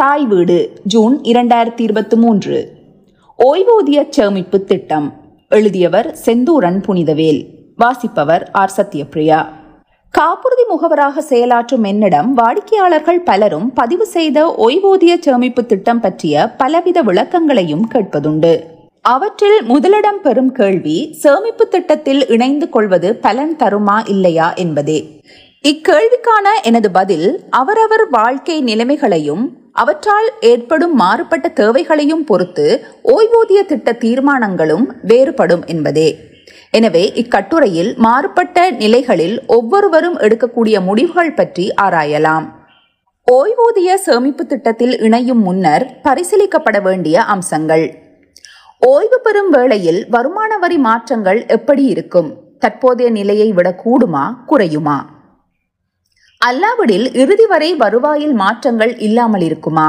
தாய் வீடு ஜூன் இரண்டாயிரத்தி இருபத்தி மூன்று. ஓய்வூதிய சேமிப்பு திட்டம். எழுதியவர் செந்தூரன் புனிதவேல். வாசிப்பவர் ஆர் சத்யபிரியா காப்புறுதி முகவராக செயலாற்றும் என்னிடம் வாடிக்கையாளர்கள் பலரும் பதிவு செய்த ஓய்வூதிய சேமிப்பு திட்டம் பற்றிய பலவித விளக்கங்களையும் கேட்பதுண்டு. அவற்றில் முதலிடம் பெறும் கேள்வி சேமிப்பு திட்டத்தில் இணைந்து கொள்வது பலன் தருமா இல்லையா என்பதே. இக்கேள்விக்கான எனது பதில் அவரவர் வாழ்க்கை நிலைமைகளையும் அவற்றால் ஏற்படும் மாறுபட்ட தேவைகளையும் பொறுத்து ஓய்வூதிய திட்ட தீர்மானங்களும் வேறுபடும் என்பதே. எனவே இக்கட்டுரையில் மாறுபட்ட நிலைகளில் ஒவ்வொருவரும் எடுக்கக்கூடிய முடிவுகள் பற்றி ஆராயலாம். ஓய்வூதிய சேமிப்பு திட்டத்தில் இணையும் முன்னர் பரிசீலிக்கப்பட வேண்டிய அம்சங்கள். ஓய்வு பெறும் வேளையில் வருமான வரி மாற்றங்கள் எப்படி இருக்கும்? தற்போதைய நிலையை விட கூடுமா? குறையுமா? அல்லாவிடில் இறுதி வரை வருவாயில் மாற்றங்கள் இல்லாமல் இருக்குமா?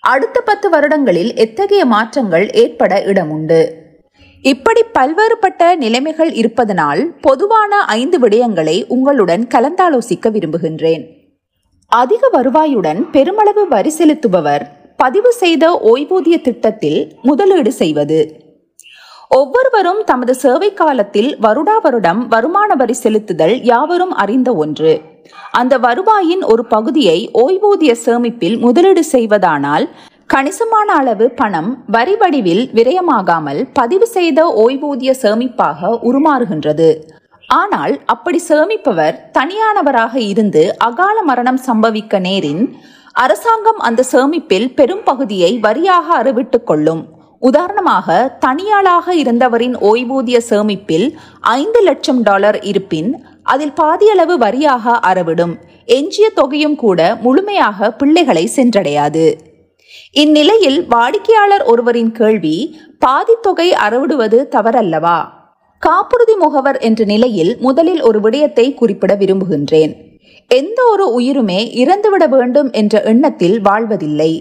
அடுத்த பத்து வருடங்களில் எத்தகைய மாற்றங்கள் ஏற்பட இடமுண்டு? இப்படி பல்வேறுபட்ட நிலைமைகள் இருப்பதனால் பொதுவான ஐந்து விடயங்களை உங்களுடன் கலந்தாலோசிக்க விரும்புகின்றேன். அதிக வருவாயுடன் பெருமளவு வரி செலுத்துபவர் பதிவு செய்த ஓய்வூதிய திட்டத்தில் முதலீடு செய்வது. ஒவ்வொருவரும் தமது சேவை காலத்தில் வருடா வருடம் வருமான வரி செலுத்துதல் யாவரும் அறிந்த ஒன்று. அந்த வருவாயின் ஒரு பகுதியை ஓய்வூதிய சேமிப்பில் முதலீடு செய்வதானால் கணிசமான அளவு பணம் வரி வடிவில் விரயமாகாமல் பதிவு செய்த ஓய்வூதிய சேமிப்பாக உருமாறுகின்றது. ஆனால் அப்படி சேமிப்பவர் தனியானவராக இருந்து அகால மரணம் சம்பவிக்க நேரின் அரசாங்கம் அந்த சேமிப்பில் பெரும் பகுதியை வரியாக அறிவிட்டுக் கொள்ளும். உதாரணமாக தனியாளாக இருந்தவரின் ஓய்வூதிய சேமிப்பில் ஐந்து லட்சம் டாலர் இருப்பின் அதில் பாதியளவு வரியாக அறவிடும். எஞ்சிய தொகையும் கூட முழுமையாக பிள்ளைகளை சென்றடையாது. இந்நிலையில் வாடிக்கையாளர் ஒருவரின் கேள்வி பாதி தொகை அறவிடுவது தவறல்லவா? காப்புறுதி முகவர் என்ற நிலையில் முதலில் ஒரு விடயத்தை குறிப்பிட விரும்புகின்றேன். எந்த ஒரு உயிருமே இறந்துவிட வேண்டும் என்ற எண்ணத்தில் வாழ்வதில்லை.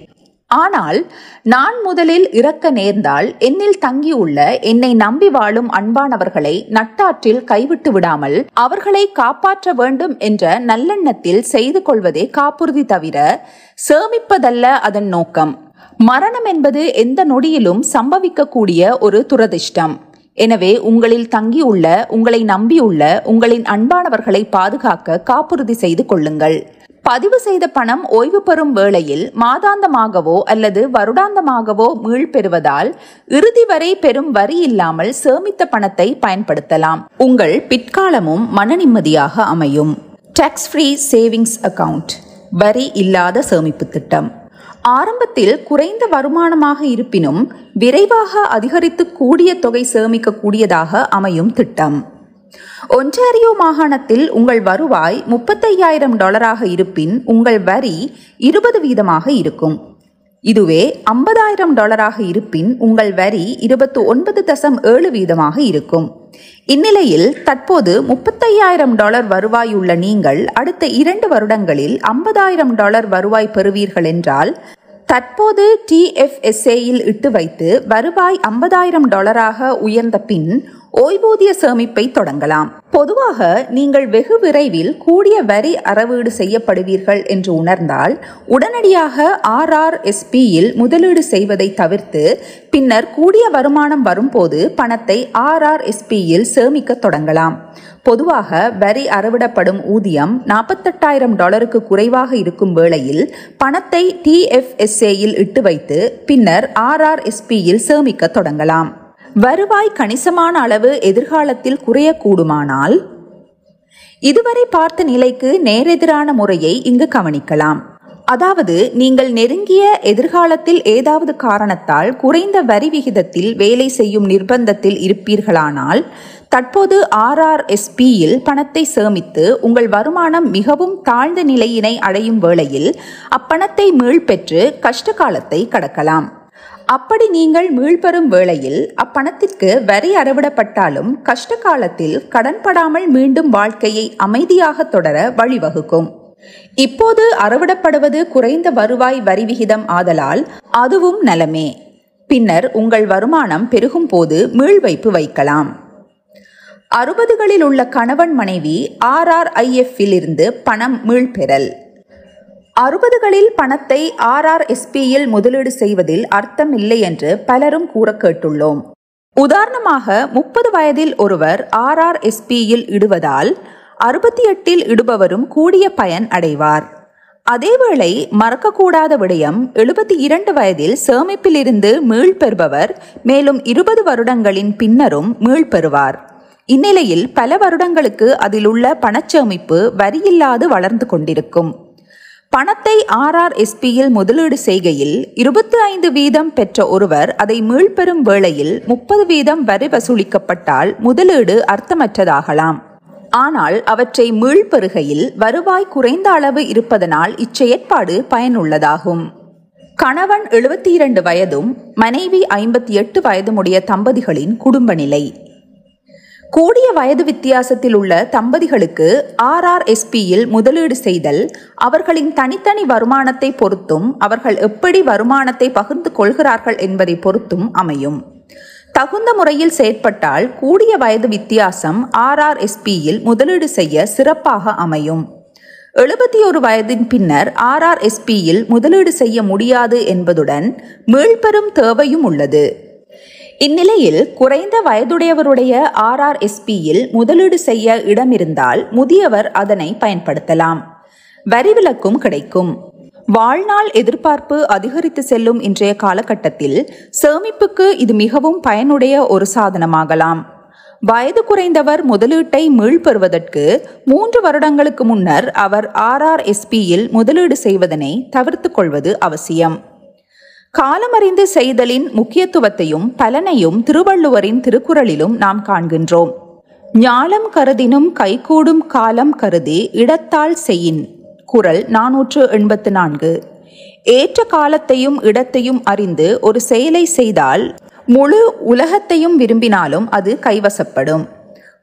ஆனால் நான் முதலில் இறக்க நேர்ந்தால் என்னில் தங்கியுள்ள என்னை நம்பி வாழும் அன்பானவர்களை நட்டாற்றில் கைவிட்டு விடாமல் அவர்களை காப்பாற்ற வேண்டும் என்ற நல்லெண்ணத்தில் செய்து கொள்வதே காப்புறுதி தவிர சேமிப்பதல்ல அதன் நோக்கம். மரணம் என்பது எந்த நொடியிலும் சம்பவிக்கக்கூடிய ஒரு துரதிர்ஷ்டம். எனவே உங்களில் தங்கியுள்ள உங்களை நம்பியுள்ள உங்களின் அன்பானவர்களை பாதுகாக்க காப்புறுதி செய்து கொள்ளுங்கள். பதிவு செய்த பணம் ஓய்வு பெறும் வேளையில் மாதாந்தமாகவோ அல்லது வருடாந்தமாகவோ மீள் பெறுவதால் இறுதி வரை பெறும் வரி இல்லாமல் சேமித்த பணத்தை பயன்படுத்தலாம். உங்கள் பிற்காலமும் மன நிம்மதியாக அமையும். டாக்ஸ் ஃப்ரீ சேவிங்ஸ் அக்கவுண்ட் வரி இல்லாத சேமிப்பு திட்டம். ஆரம்பத்தில் குறைந்த வருமானமாக இருப்பினும் விரைவாக அதிகரித்து கூடிய தொகை சேமிக்கக்கூடியதாக அமையும் திட்டம். ஒன்டாரியோ மாகாணத்தில் உங்கள் வருவாய் முப்பத்தையாயிரம் டாலராக இருப்பின் உங்கள் வரி இருபது வீதமாக இருக்கும். இதுவே ஐம்பதாயிரம் டாலராக இருப்பின் உங்கள் வரி இருபத்து ஒன்பது தசம் ஏழு வீதமாக இருக்கும். இந்நிலையில் தற்போது முப்பத்தையாயிரம் டாலர் வருவாய் உள்ள நீங்கள் அடுத்த இரண்டு வருடங்களில் ஐம்பதாயிரம் டாலர் வருவாய் பெறுவீர்கள் என்றால் தற்போது டிஎஃப்எஸ்ஏயில் இட்டு வைத்து வருவாய் ஐம்பதாயிரம் டாலராக உயர்ந்த பின் ஓய்வூதிய சேமிப்பை தொடங்கலாம். பொதுவாக நீங்கள் வெகு விரைவில் கூடிய வரி அறவீடு செய்யப்படுவீர்கள் என்று உணர்ந்தால் உடனடியாக ஆர்ஆர்எஸ்பியில் முதலீடு செய்வதை தவிர்த்து பின்னர் கூடிய வருமானம் வரும்போது பணத்தை ஆர்ஆர்எஸ்பியில் சேமிக்க தொடங்கலாம். பொதுவாக வரி அறவிடப்படும் ஊதியம் நாற்பத்தெட்டாயிரம் டாலருக்கு குறைவாக இருக்கும் வேளையில் பணத்தை டிஎஃப்எஸ்ஏயில் இட்டு வைத்து பின்னர் ஆர்ஆர்எஸ்பியில் சேமிக்க தொடங்கலாம். வருவாய் கணிசமான அளவு எதிர்காலத்தில் குறையக்கூடுமானால் இதுவரை பார்த்த நிலைக்கு நேரெதிரான முறையை இங்கு கவனிக்கலாம். அதாவது நீங்கள் நெருங்கிய எதிர்காலத்தில் ஏதாவது காரணத்தால் குறைந்த வரி விகிதத்தில் வேலை செய்யும் நிர்பந்தத்தில் இருப்பீர்களானால் தற்போது ஆர்ஆர்எஸ்பியில் பணத்தை சேமித்து உங்கள் வருமானம் மிகவும் தாழ்ந்த நிலையினை அடையும் வேளையில் அப்பணத்தை மீள்பெற்று கஷ்ட காலத்தை கடக்கலாம். அப்படி நீங்கள் மீள்பெறும் வேளையில் அப்பணத்திற்கு வரி அறவிடப்பட்டாலும் கஷ்ட காலத்தில் கடன்படாமல் மீண்டும் வாழ்க்கையை அமைதியாக தொடர வழிவகுக்கும். இப்போது அறவிடப்படுவது குறைந்த வருவாய் வரி விகிதம் ஆதலால் அதுவும் நலமே. பின்னர் உங்கள் வருமானம் பெருகும் போது மீள்வைப்பு வைக்கலாம். அறுபதுகளில் உள்ள கணவன் மனைவி ஆர்ஆர்ஐஎஃப்பில் இருந்து பணம் மீள்பெறல். அறுபதுகளில் பணத்தை ஆர்ஆர்எஸ்பியில் முதலீடு செய்வதில் அர்த்தமில்லை என்று பலரும் கூற கேட்டுள்ளோம். உதாரணமாக முப்பது வயதில் ஒருவர் ஆர்ஆர்எஸ்பியில் இடுவதால் அறுபத்தி எட்டில் இடுபவரும் கூடிய பயன் அடைவார். அதேவேளை மறக்கக்கூடாத விடயம் எழுபத்தி இரண்டு வயதில் சேமிப்பிலிருந்து மீள்பெறுபவர் மேலும் இருபது வருடங்களின் பின்னரும் மீள்பெறுவார் இந்நிலையில் பல வருடங்களுக்கு அதில் உள்ள பணச்சேமிப்பு வரியில்லாது வளர்ந்து கொண்டிருக்கும். பணத்தை ஆர்ஆர்எஸ்பியில் முதலீடு செய்கையில் இருபத்தி ஐந்து வீதம் பெற்ற ஒருவர் அதை மீள்பெறும் வேளையில் முப்பது வீதம் வரி வசூலிக்கப்பட்டால் முதலீடு அர்த்தமற்றதாகலாம். ஆனால் அவற்றை மீள்பெறுகையில் வருவாய் குறைந்த அளவு இருப்பதனால் இச்செயற்பாடு பயனுள்ளதாகும். கணவன் எழுபத்தி இரண்டு வயதும் மனைவி ஐம்பத்தி எட்டு வயதுமுடைய தம்பதிகளின் குடும்ப நிலை கூடிய வயது வித்தியாசத்தில் உள்ள தம்பதிகளுக்கு ஆர்ஆர்எஸ்பியில் முதலீடு செய்தல் அவர்களின் தனித்தனி வருமானத்தை பொறுத்தும் அவர்கள் எப்படி வருமானத்தை பகிர்ந்து கொள்கிறார்கள் என்பதை பொறுத்தும் அமையும். தகுந்த முறையில் செயற்பட்டால் கூடிய வயது வித்தியாசம் ஆர்ஆர்எஸ்பியில் முதலீடு செய்ய சிறப்பாக அமையும். எழுபத்தி ஒரு வயதின் பின்னர் ஆர்ஆர்எஸ்பியில் முதலீடு செய்ய முடியாது என்பதுடன் மீள்பெறும் தேவையும் உள்ளது. இந்நிலையில் குறைந்த வயதுடையவருடைய ஆர்ஆர்எஸ்பியில் முதலீடு செய்ய இடமிருந்தால் முதியவர் அதனை பயன்படுத்தலாம். வரி விலக்கும் கிடைக்கும். வாழ்நாள் எதிர்பார்ப்பு அதிகரித்து செல்லும் இன்றைய காலகட்டத்தில் சேமிப்புக்கு இது மிகவும் பயனுடைய ஒரு சாதனமாகலாம். வயது குறைந்தவர் முதலீட்டை மீள்பெறுவதற்கு மூன்று வருடங்களுக்கு முன்னர் அவர் ஆர்ஆர்எஸ்பியில் முதலீடு செய்வதனை தவிர்த்து கொள்வது அவசியம். காலமறிந்து செய்தலின் முக்கியத்துவத்தையும் பலனையும் திருவள்ளுவரின் திருக்குறளிலும் நாம் காண்கின்றோம். ஞாலம் கருதினும் கைகூடும் காலம் கருதி இடத்தால் செய்யின் குரல் நாநூற்று எண்பத்து நான்கு. ஏற்ற காலத்தையும் இடத்தையும் அறிந்து ஒரு செயலை செய்தால் முழு உலகத்தையும் விரும்பினாலும் அது கைவசப்படும்.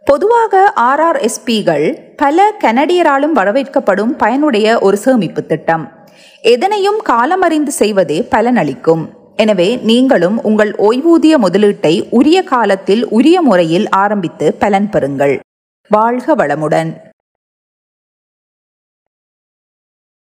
பொதுவாக ஆர்ஆர்எஸ்பிகள் பல கனடியராலும் வரவேற்கப்படும் பயனுடைய ஒரு சேமிப்பு திட்டம். எதனையும் காலமறிந்து செய்வதே பலனளிக்கும். எனவே நீங்களும் உங்கள் ஓய்வூதிய முதலீட்டை உரிய காலத்தில் உரிய முறையில் ஆரம்பித்து பலன் பெறுங்கள். வாழ்க வளமுடன்.